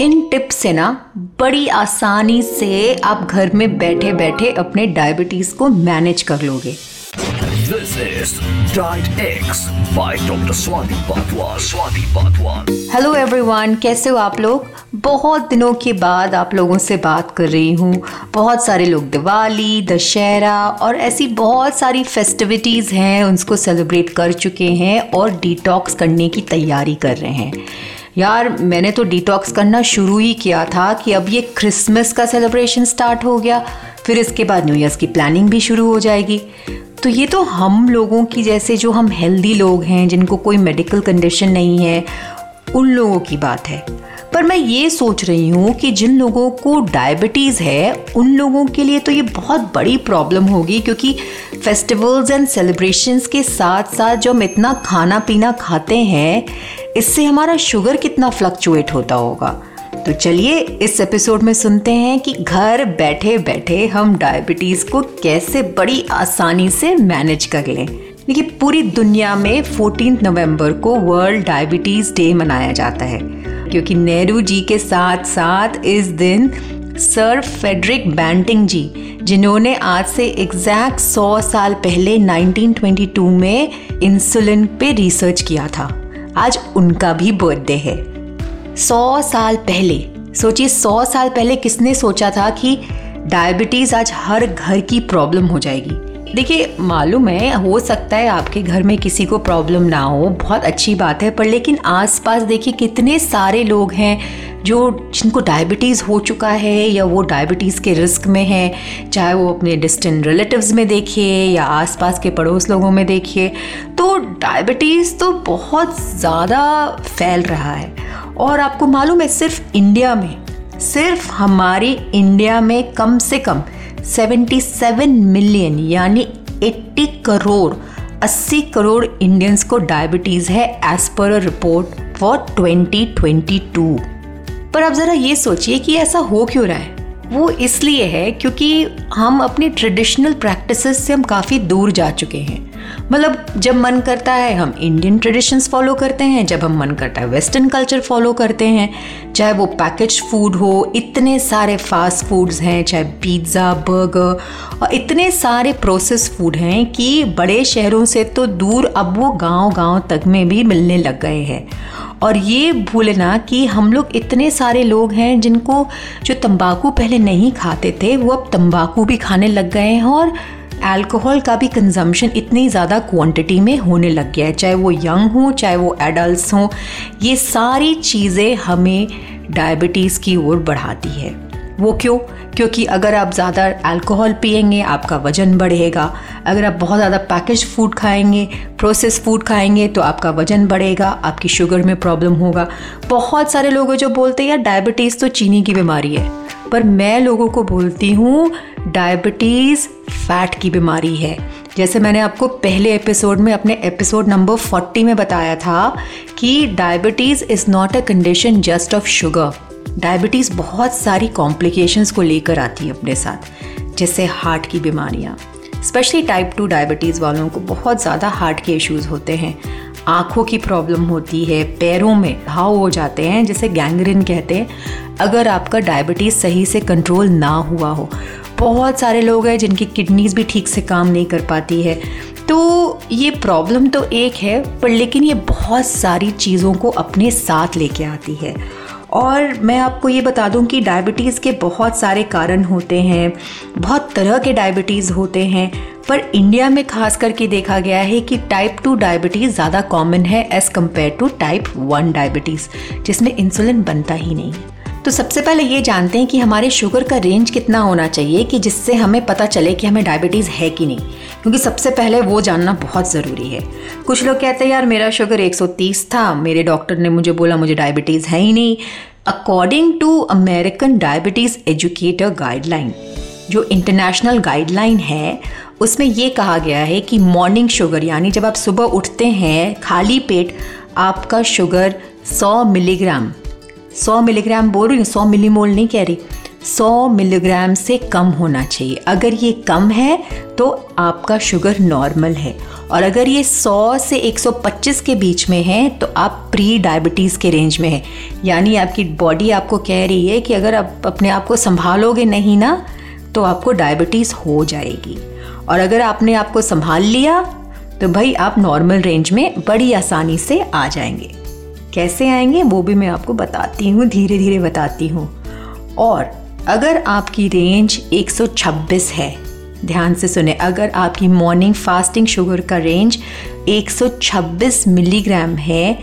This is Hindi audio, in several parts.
इन टिप्स से ना बड़ी आसानी से आप घर में बैठे बैठे अपने डायबिटीज़ को मैनेज कर लोगे Patwa. Swati Patwa. Hello everyone कैसे हो आप लोग बहुत दिनों के बाद आप लोगों से बात कर रही हूँ बहुत सारे लोग दिवाली दशहरा और ऐसी बहुत सारी फेस्टिविटीज़ हैं उनको सेलिब्रेट कर चुके हैं और डिटॉक्स करने की तैयारी कर रहे हैं यार, मैंने तो डिटॉक्स करना शुरू ही किया था कि अब ये क्रिसमस का सेलिब्रेशन स्टार्ट हो गया, फिर इसके बाद न्यू ईयर्स की प्लानिंग भी शुरू हो जाएगी। तो ये तो हम लोगों की जैसे जो हम हेल्दी लोग हैं, जिनको कोई मेडिकल कंडीशन नहीं है, उन लोगों की बात है। पर मैं ये सोच रही हूँ कि जिन लोगों को डायबिटीज़ है, उन लोगों के लिए तो ये बहुत बड़ी प्रॉब्लम होगी क्योंकि फेस्टिवल्स एंड सेलिब्रेशंस के साथ साथ जो हम इतना खाना पीना खाते हैं, इससे हमारा शुगर कितना फ्लक्चुएट होता होगा। तो चलिए इस एपिसोड में सुनते हैं कि घर बैठे बैठे हम डायबिटीज़ को कैसे बड़ी आसानी से मैनेज कर लें। देखिए, पूरी दुनिया में 14 नवंबर को वर्ल्ड डायबिटीज़ डे मनाया जाता है। क्योंकि नेहरू जी के साथ साथ इस दिन सर फेडरिक बैंटिंग जी, जिन्होंने आज से एग्जैक्ट 100 साल पहले 1922 में इंसुलिन पे रिसर्च किया था। आज उनका भी बर्थडे है। सौ साल पहले, सोचिए सौ साल पहले किसने सोचा था कि डायबिटीज़ आज हर घर की प्रॉब्लम हो जाएगी? देखिए, मालूम है, हो सकता है आपके घर में किसी को प्रॉब्लम ना हो, बहुत अच्छी बात है, पर लेकिन आसपास देखिए कितने सारे लोग हैं जो, जिनको डायबिटीज़ हो चुका है या वो डायबिटीज़ के रिस्क में है, चाहे वो अपने डिस्टेंट रिलेटिव्स में देखिए या आसपास के पड़ोस लोगों में देखिए तो डायबिटीज़ तो बहुत ज़्यादा फैल रहा है। और आपको मालूम है, सिर्फ़ इंडिया में, सिर्फ़ हमारी इंडिया में कम से कम 77 मिलियन, यानी 80 करोड़ 80 करोड़ इंडियंस को डायबिटीज़ है as per a report for 2022 पर आप ज़रा ये सोचिए कि ऐसा हो क्यों रहा है? वो इसलिए है क्योंकि हम अपनी ट्रेडिशनल प्रैक्टिसेस से हम काफ़ी दूर जा चुके हैं। मतलब जब मन करता है, हम इंडियन ट्रेडिशंस फॉलो करते हैं, जब हम मन करता है वेस्टर्न कल्चर फॉलो करते हैं, चाहे वो पैकेज फ़ूड हो, इतने सारे फास्ट फूड्स हैं, चाहे पिज़्ज़ा बर्गर और इतने सारे प्रोसेस फ़ूड हैं कि बड़े शहरों से तो दूर अब वो गाँव गाँव तक में भी मिलने लग गए हैं। और ये भूलना कि हम लोग इतने सारे लोग हैं जिनको जो तंबाकू पहले नहीं खाते थे, वो अब तंबाकू भी खाने लग गए हैं और अल्कोहल का भी कंजम्पशन इतनी ज़्यादा क्वांटिटी में होने लग गया है। चाहे वो यंग हो, चाहे वो एडल्ट हों, ये सारी चीज़ें हमें डायबिटीज़ की ओर बढ़ाती है। वो क्यों? क्योंकि अगर आप ज़्यादा अल्कोहल पियेंगे, आपका वज़न बढ़ेगा। अगर आप बहुत ज़्यादा पैकेज फ़ूड खाएँगे प्रोसेस फ़ूड खाएँगे तो आपका वज़न बढ़ेगा, आपकी शुगर में प्रॉब्लम होगा। बहुत सारे लोग जो बोलते हैं, यार डायबिटीज़ तो चीनी की बीमारी है। पर मैं लोगों को बोलती हूँ डायबिटीज़ फैट की बीमारी है। जैसे मैंने आपको पहले एपिसोड में अपने एपिसोड नंबर 40 में बताया था कि diabetes is not a condition just of sugar diabetes बहुत सारी कॉम्प्लिकेशंस को लेकर आती है अपने साथ, जैसे हार्ट की बीमारियाँ। स्पेशली टाइप टू डायबिटीज़ वालों को बहुत ज़्यादा हार्ट के इश्यूज़ होते हैं। आँखों की प्रॉब्लम होती है, पैरों में घाव हो जाते हैं, जिसे गैंग्रीन कहते हैं। अगर आपका डायबिटीज़ सही से कंट्रोल ना हुआ हो। बहुत सारे लोग हैं जिनकी किडनीज भी ठीक से काम नहीं कर पाती है। तो ये प्रॉब्लम तो एक है, पर लेकिन ये बहुत सारी चीज़ों को अपने साथ लेके आती है। और मैं आपको ये बता दूँ कि डायबिटीज़ के बहुत सारे कारण होते हैं, बहुत तरह के डायबिटीज़ होते हैं, पर इंडिया में खास करके देखा गया है कि टाइप टू डायबिटीज़ ज़्यादा कॉमन है as compare to type one diabetes जिसमें इंसुलिन बनता ही नहीं। तो सबसे पहले ये जानते हैं कि हमारे शुगर का रेंज कितना होना चाहिए कि जिससे हमें पता चले कि हमें डायबिटीज़ है कि नहीं। क्योंकि सबसे पहले वो जानना बहुत ज़रूरी है। कुछ लोग कहते हैं, यार, मेरा शुगर 130 था। मेरे डॉक्टर ने मुझे बोला, मुझे डायबिटीज़ है ही नहीं। According to American diabetes educator guideline जो इंटरनेशनल गाइडलाइन है, उसमें ये कहा गया है कि मॉर्निंग शुगर यानी जब आप सुबह उठते हैं, खाली पेट, आपका शुगर 100 मिलीग्राम 100 मिलीग्राम बोल रही हूँ 100 मिलीमोल नहीं कह रही। 100 मिलीग्राम से कम होना चाहिए। अगर ये कम है तो आपका शुगर नॉर्मल है। और अगर ये 100 से 125 के बीच में है तो आप प्री डायबिटीज़ के रेंज में है। यानी आपकी बॉडी आपको कह रही है कि अगर आप अपने आप को संभालोगे नहीं ना तो आपको डायबिटीज़ हो जाएगी। और अगर आपने आपको संभाल लिया तो भाई आप नॉर्मल रेंज में बड़ी आसानी से आ जाएँगे। कैसे आएँगे, वो भी मैं आपको बताती हूँ धीरे धीरे बताती हूँ। और अगर आपकी रेंज 126 है, ध्यान से सुने, अगर आपकी मॉर्निंग फास्टिंग शुगर का रेंज 126 मिलीग्राम है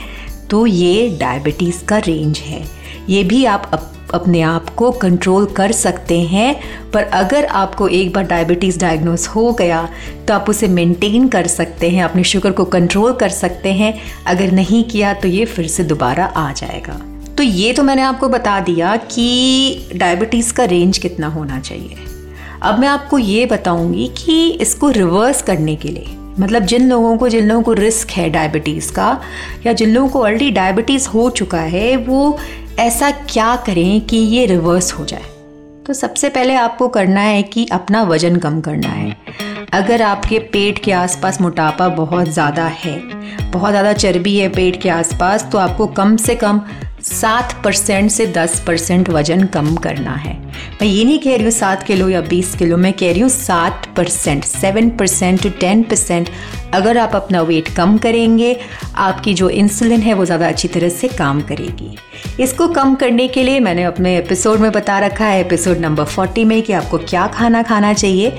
तो ये डायबिटीज़ का रेंज है। ये भी आप अप, अपने आप को कंट्रोल कर सकते हैं। पर अगर आपको एक बार डायबिटीज़ डायग्नोस हो गया तो आप उसे मेंटेन कर सकते हैं अपने शुगर को कंट्रोल कर सकते हैं। अगर नहीं किया तो ये फिर से दोबारा आ जाएगा। तो ये तो मैंने आपको बता दिया कि डायबिटीज़ का रेंज कितना होना चाहिए। अब मैं आपको ये बताऊँगी कि इसको रिवर्स करने के लिए मतलब जिन लोगों को जिन लोगों को रिस्क है डायबिटीज़ का या जिन लोगों को ऑलरेडी डायबिटीज़ हो चुका है वो ऐसा क्या करें कि ये रिवर्स हो जाए? तो सबसे पहले आपको करना है कि अपना वज़न कम करना है। अगर आपके पेट के आसपास मोटापा बहुत ज़्यादा है, बहुत ज़्यादा चर्बी है पेट के आसपास तो आपको कम से कम सात परसेंट से दस परसेंट वज़न कम करना है। मैं ये नहीं कह रही हूँ सात किलो या बीस किलो, मैं कह रही हूँ सात percent seven percent to ten percent अगर आप अपना वेट कम करेंगे, आपकी जो इंसुलिन है वो ज़्यादा अच्छी तरह से काम करेगी। इसको कम करने के लिए मैंने अपने एपिसोड में बता रखा है एपिसोड नंबर फोर्टी में कि आपको क्या खाना खाना चाहिए।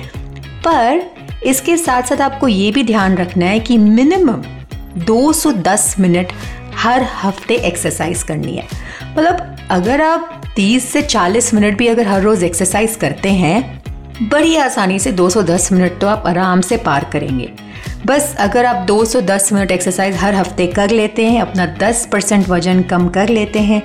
पर इसके साथ साथ आपको ये भी ध्यान रखना है कि मिनिमम 210 मिनट हर हफ़्ते एक्सरसाइज करनी है। मतलब अगर आप 30 से 40 मिनट भी अगर हर रोज़ एक्सरसाइज करते हैं, बड़ी आसानी से 210 मिनट तो आप आराम से पार करेंगे। बस अगर आप 210 मिनट एक्सरसाइज हर हफ़्ते कर लेते हैं, अपना 10 परसेंट वज़न कम कर लेते हैं,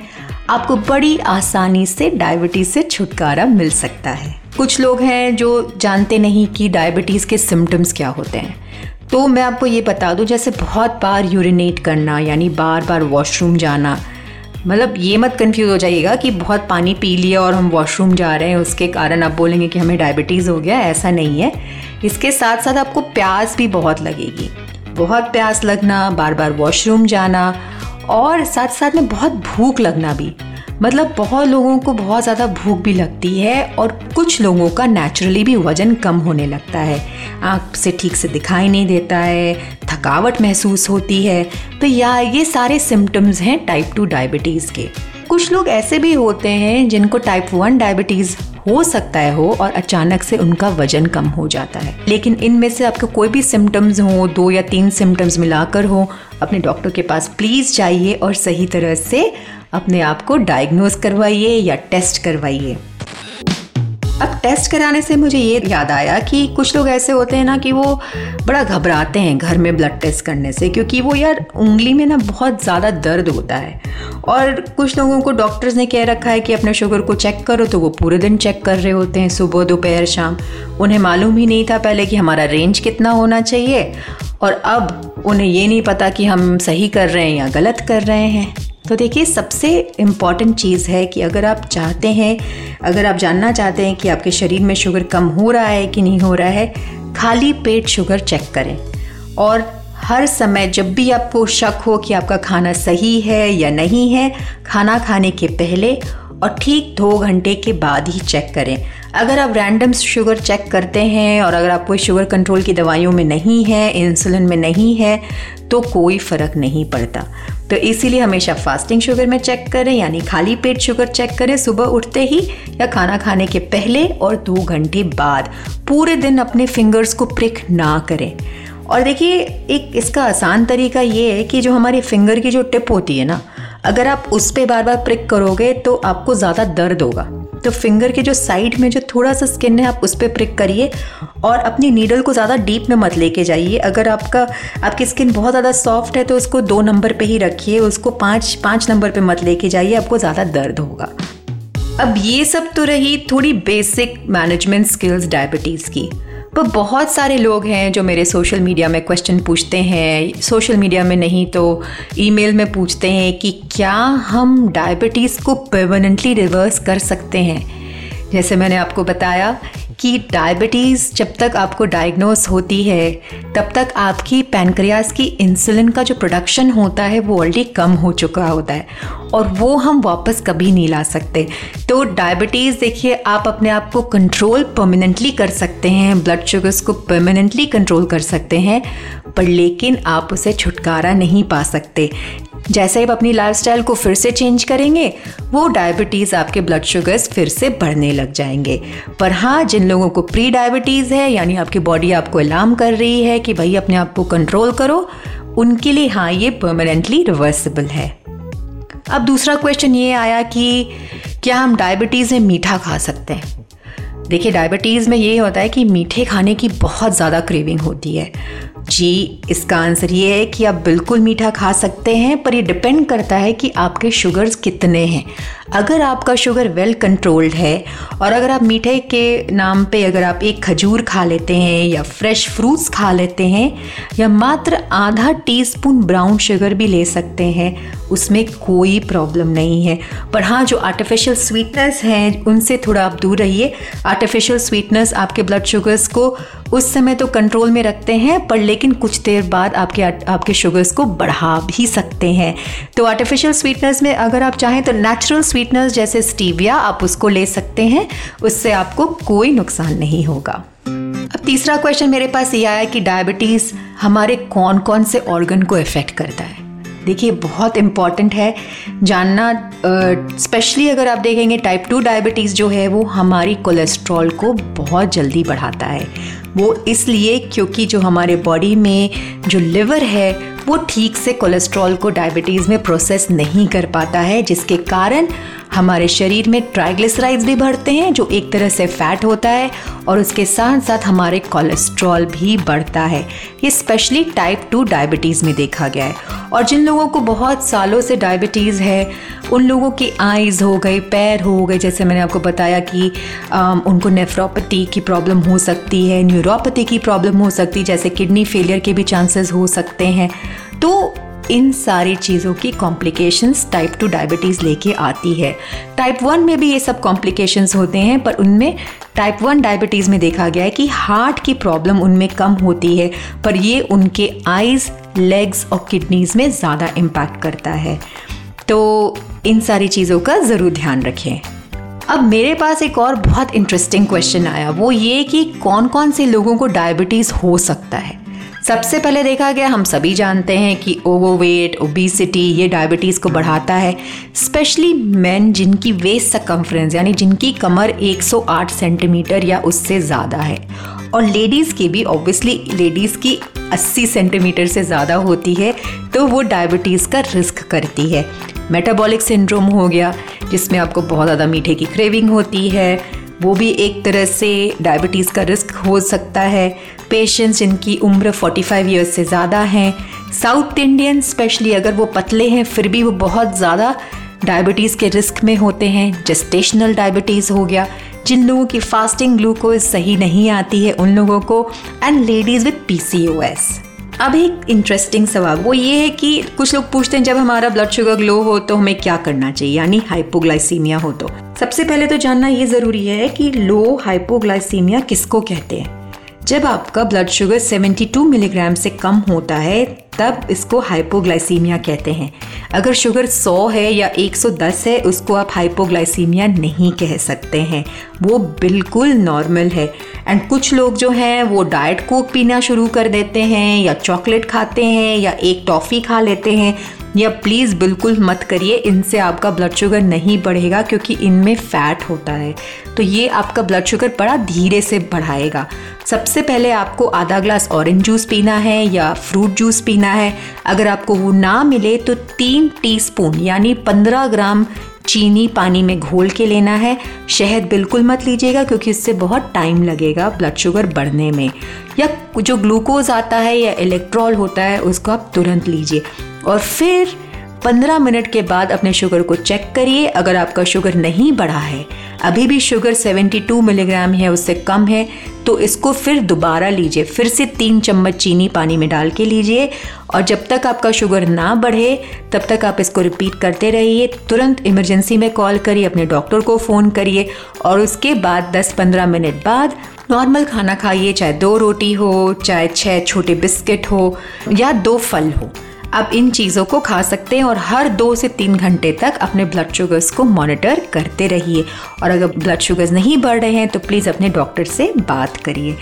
आपको बड़ी आसानी से डायबिटीज़ से छुटकारा मिल सकता है। कुछ लोग हैं जो जानते नहीं कि डायबिटीज़ के सिम्टम्स क्या होते हैं। तो मैं आपको ये बता दूँ, जैसे बहुत बार यूरिनेट करना, यानी बार बार वॉशरूम जाना मतलब ये मत कंफ्यूज हो जाइएगा कि बहुत पानी पी लिया और हम वॉशरूम जा रहे हैं, उसके कारण आप बोलेंगे कि हमें डायबिटीज़ हो गया, ऐसा नहीं है। इसके साथ साथ आपको प्यास भी बहुत लगेगी। बहुत प्यास लगना बार बार वॉशरूम जाना और साथ साथ में बहुत भूख लगना भी। मतलब बहुत लोगों को बहुत ज़्यादा भूख भी लगती है और कुछ लोगों का नेचुरली भी वज़न कम होने लगता है। आँख से ठीक से दिखाई नहीं देता है थकावट महसूस होती है तो या ये सारे सिम्टम्स हैं टाइप टू डायबिटीज़ के। कुछ लोग ऐसे भी होते हैं जिनको टाइप वन डायबिटीज़ हो सकता है हो और अचानक से उनका वज़न कम हो जाता है। लेकिन इनमें से आपको कोई भी सिम्टम्स हो, दो या तीन सिम्टम्स मिलाकर हो, अपने डॉक्टर के पास प्लीज़ जाइए और सही तरह से अपने आप को डायग्नोज करवाइए या टेस्ट करवाइए। अब टेस्ट कराने से मुझे ये याद आया कि कुछ लोग ऐसे होते हैं ना कि वो बड़ा घबराते हैं घर में ब्लड टेस्ट करने से, क्योंकि वो यार उंगली में ना बहुत ज़्यादा दर्द होता है। और कुछ लोगों को डॉक्टर्स ने कह रखा है कि अपने शुगर को चेक करो तो वो पूरे दिन चेक कर रहे होते हैं, सुबह, दोपहर, शाम। उन्हें मालूम ही नहीं था पहले कि हमारा रेंज कितना होना चाहिए। और अब उन्हें ये नहीं पता कि हम सही कर रहे हैं या गलत कर रहे हैं। तो देखिए, सबसे इंपॉर्टेंट चीज़ है कि अगर आप चाहते हैं, अगर आप जानना चाहते हैं कि आपके शरीर में शुगर कम हो रहा है कि नहीं हो रहा है, खाली पेट शुगर चेक करें। और हर समय जब भी आपको शक हो कि आपका खाना सही है या नहीं है, खाना खाने के पहले और ठीक दो घंटे के बाद ही चेक करें। अगर आप रैंडम शुगर चेक करते हैं और अगर आप कोई शुगर कंट्रोल की दवाइयों में नहीं है इंसुलिन में नहीं है तो कोई फ़र्क नहीं पड़ता। तो इसीलिए हमेशा फास्टिंग शुगर में चेक करें, यानी खाली पेट शुगर चेक करें सुबह उठते ही या खाना खाने के पहले और दो घंटे बाद। पूरे दिन अपने फिंगर्स को प्रिक ना करें। और देखिए, एक इसका आसान तरीका ये है कि जो हमारी फिंगर की जो टिप होती है ना, अगर आप उस पर बार बार प्रिक करोगे तो आपको ज़्यादा दर्द होगा। तो फिंगर के जो साइड में जो थोड़ा सा स्किन है, आप उस पर प्रिक करिए और अपनी नीडल को ज़्यादा डीप में मत लेके जाइए। अगर आपका, आपकी स्किन बहुत ज़्यादा सॉफ्ट है तो उसको दो नंबर पे ही रखिए, उसको पाँच पाँच नंबर पे मत लेके जाइए, आपको ज़्यादा दर्द होगा। अब ये सब तो रही थोड़ी बेसिक मैनेजमेंट स्किल्स डायबिटीज़ की। पर बहुत सारे लोग हैं जो मेरे सोशल मीडिया में क्वेश्चन पूछते हैं। सोशल मीडिया में नहीं तो ईमेल में पूछते हैं कि क्या हम डायबिटीज़ को परमानेंटली रिवर्स कर सकते हैं। जैसे मैंने आपको बताया कि डायबिटीज़ जब तक आपको डायग्नोस होती है, तब तक आपकी पैनक्रियाज की इंसुलिन का जो प्रोडक्शन होता है, वो ऑलरेडी कम हो चुका होता है और वो हम वापस कभी नहीं ला सकते। तो डायबिटीज़ देखिए, आप अपने आप को कंट्रोल परमानेंटली कर सकते हैं ब्लड शुगर्स को परमानेंटली कंट्रोल कर सकते हैं, पर लेकिन आप उसे छुटकारा नहीं पा सकते। जैसे आप अपनी लाइफस्टाइल को फिर से चेंज करेंगे, वो डायबिटीज़ आपके ब्लड शुगर्स फिर से बढ़ने लग जाएँगे। पर हाँ जिन लोगों को प्री डायबिटीज़ है, यानी आपकी बॉडी आपको अलार्म कर रही है कि भाई अपने आप को कंट्रोल करो। उनके लिए हाँ ये परमानेंटली रिवर्सिबल है। अब दूसरा क्वेश्चन ये आया कि क्या हम डायबिटीज़ में मीठा खा सकते हैं? देखिए डायबिटीज़ में ये होता है कि मीठे खाने की बहुत ज़्यादा क्रेविंग होती है। जी, इसका आंसर ये है कि आप बिल्कुल मीठा खा सकते हैं, पर ये डिपेंड करता है कि आपके शुगर्स कितने हैं। अगर आपका शुगर वेल कंट्रोल्ड है, और अगर आप मीठे के नाम पे अगर आप एक खजूर खा लेते हैं, या फ्रेश फ्रूट्स खा लेते हैं, या मात्र आधा टीस्पून ब्राउन शुगर भी ले सकते हैं, उसमें कोई प्रॉब्लम नहीं है। पर हाँ जो आर्टिफिशियल स्वीटनेस हैं, उनसे थोड़ा आप दूर रहिए। आर्टिफिशियल स्वीटनेस आपके ब्लड शुगर्स को उस समय तो कंट्रोल में रखते हैं, पर लेकिन कुछ देर बाद आपके आपके शुगर्स को बढ़ा भी सकते हैं। तो आर्टिफिशियल स्वीटनेस में अगर आप चाहें तो नेचुरल स्वीटनेस जैसे स्टीविया आप उसको ले सकते हैं, उससे आपको कोई नुकसान नहीं होगा। अब तीसरा क्वेश्चन मेरे पास ये आया कि डायबिटीज़ हमारे कौन कौन से ऑर्गन को इफ़ेक्ट करता है? देखिए, बहुत इंपॉर्टेंट है। जानना स्पेशली अगर आप देखेंगे टाइप टू डायबिटीज़ जो है, वो हमारी कोलेस्ट्रॉल को बहुत जल्दी बढ़ाता है। वो इसलिए क्योंकि जो हमारे बॉडी में जो लिवर है वो ठीक से कोलेस्ट्रॉल को डायबिटीज़ में प्रोसेस नहीं कर पाता है जिसके कारण हमारे शरीर में ट्राइग्लिसराइड्स भी बढ़ते हैं जो एक तरह से फैट होता है और उसके साथ साथ हमारे कोलेस्ट्रॉल भी बढ़ता है। ये स्पेशली टाइप टू डायबिटीज़ में देखा गया है। और जिन लोगों को बहुत सालों से डायबिटीज़ है उन लोगों की आइज़ हो गई पैर हो गए जैसे मैंने आपको बताया कि आम, उनको नेफ्रोपैथी की प्रॉब्लम हो सकती है न्यूरोपैथी की प्रॉब्लम हो सकती है जैसे किडनी फेलियर के भी चांसेस हो सकते हैं। तो इन सारी चीज़ों की कॉम्प्लिकेशंस टाइप टू डायबिटीज़ लेके आती है। टाइप वन में भी ये सब कॉम्प्लिकेशंस होते हैं, पर उनमें टाइप वन डायबिटीज़ में देखा गया है कि हार्ट की प्रॉब्लम उनमें कम होती है, पर ये उनके आइज़ लेग्स और किडनीज़ में ज़्यादा इम्पैक्ट करता है। तो इन सारी चीज़ों का ज़रूर ध्यान रखें। अब मेरे पास एक और बहुत इंटरेस्टिंग क्वेश्चन आया, वो ये कि कौन कौन से लोगों को डायबिटीज़ हो सकता है? सबसे पहले देखा गया, हम सभी जानते हैं कि ओवरवेट ओबीसिटी ये डायबिटीज़ को बढ़ाता है स्पेशली मेन जिनकी वेस्ट सकम्फ्रेंस यानी जिनकी कमर 108 सेंटीमीटर या उससे ज़्यादा है। और लेडीज़ की भी ऑब्वियसली लेडीज़ की 80 सेंटीमीटर से ज़्यादा होती है तो वो डायबिटीज़ का रिस्क करती है। मेटाबॉलिक सिंड्रोम हो गया, जिसमें आपको बहुत ज़्यादा मीठे की क्रेविंग होती है वो भी एक तरह से डायबिटीज़ का रिस्क हो सकता है। पेशेंट्स जिनकी उम्र 45 ईयर्स से ज़्यादा हैं। साउथ इंडियन स्पेशली अगर वो पतले हैं, फिर भी वो बहुत ज़्यादा डायबिटीज़ के रिस्क में होते हैं। जेस्टेशनल डायबिटीज़ हो गया। जिन लोगों की फास्टिंग ग्लूकोज सही नहीं आती है, उन लोगों को एंड लेडीज़ विद पी अब एक इंटरेस्टिंग सवाल, वो ये है कि कुछ लोग पूछते हैं, जब हमारा ब्लड शुगर लो हो तो हमें क्या करना चाहिए? यानी हाइपोग्लाइसीमिया हो तो। सबसे पहले तो जानना ये ज़रूरी है कि लो हाइपोग्लाइसीमिया किसको कहते हैं? जब आपका ब्लड शुगर 72 मिलीग्राम से कम होता है, तब इसको हाइपोग्लाइसीमिया कहते हैं। अगर शुगर 100 है या 110 है, उसको आप हाइपोग्लाइसीमिया नहीं कह सकते हैं। वो बिल्कुल नॉर्मल है। एंड कुछ लोग जो हैं, वो डाइट कोक पीना शुरू कर देते हैं, या चॉकलेट खाते हैं, या एक टॉफ़ी खा लेते हैं। या प्लीज़ बिल्कुल मत करिए, इनसे आपका ब्लड शुगर नहीं बढ़ेगा क्योंकि इनमें फ़ैट होता है। तो ये आपका ब्लड शुगर बड़ा धीरे से बढ़ाएगा। सबसे पहले आपको आधा ग्लास ऑरेंज जूस पीना है या फ्रूट जूस पीना है। अगर आपको वो ना मिले तो तीन टीस्पून यानी पंद्रह ग्राम चीनी पानी में घोल के लेना है। शहद बिल्कुल मत लीजिएगा क्योंकि इससे बहुत टाइम लगेगा ब्लड शुगर बढ़ने में। या जो ग्लूकोज आता है या इलेक्ट्रॉल होता है, उसको आप तुरंत लीजिए। और फिर 15 मिनट के बाद अपने शुगर को चेक करिए। अगर आपका शुगर नहीं बढ़ा है, अभी भी शुगर 72 मिलीग्राम है, उससे कम है तो इसको फिर दोबारा लीजिए। फिर से तीन चम्मच चीनी पानी में डाल के लीजिए और जब तक आपका शुगर ना बढ़े, तब तक आप इसको रिपीट करते रहिए। तुरंत इमरजेंसी में कॉल करिए, अपने डॉक्टर को फ़ोन करिए और उसके बाद 10-15 मिनट बाद नॉर्मल खाना खाइए, चाहे दो रोटी हो, चाहे छः छोटे बिस्किट हो या दो फल हो। आप इन चीज़ों को खा सकते हैं और हर दो से तीन घंटे तक अपने ब्लड शुगर्स को मॉनिटर करते रहिए। और अगर ब्लड शुगर्स नहीं बढ़ रहे हैं तो प्लीज़ अपने डॉक्टर से बात करिए।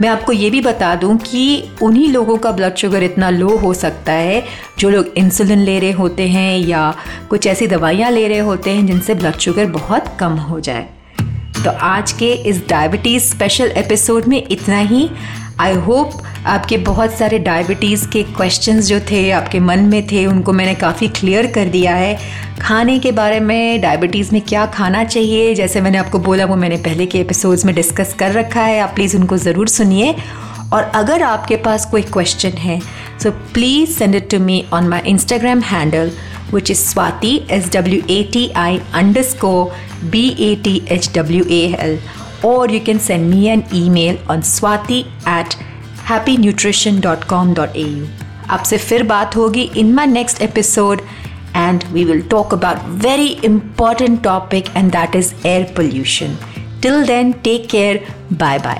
मैं आपको ये भी बता दूँ कि उन्हीं लोगों का ब्लड शुगर इतना लो हो सकता है जो लोग इंसुलिन ले रहे होते हैं या कुछ ऐसी दवाइयाँ ले रहे होते हैं जिनसे ब्लड शुगर बहुत कम हो जाए। तो आज के इस डायबिटीज़ स्पेशल एपिसोड में इतना ही। आई होप आपके बहुत सारे डायबिटीज़ के क्वेश्चंस जो थे, आपके मन में थे, उनको मैंने काफ़ी क्लियर कर दिया है। खाने के बारे में डायबिटीज़ में क्या खाना चाहिए? जैसे मैंने आपको बोला, वो मैंने पहले के एपिसोड्स में डिस्कस कर रखा है। आप प्लीज़ उनको ज़रूर सुनिए। और अगर आपके पास कोई क्वेश्चन है so please send it to me on my Instagram handle which is Swati, S W A T I underscore B A T H W A L. or you can send me an email on swati at happynutrition.com.au आपसे फिर बात होगी in my next episode and we will talk about very important topic and that is air pollution till then take care bye bye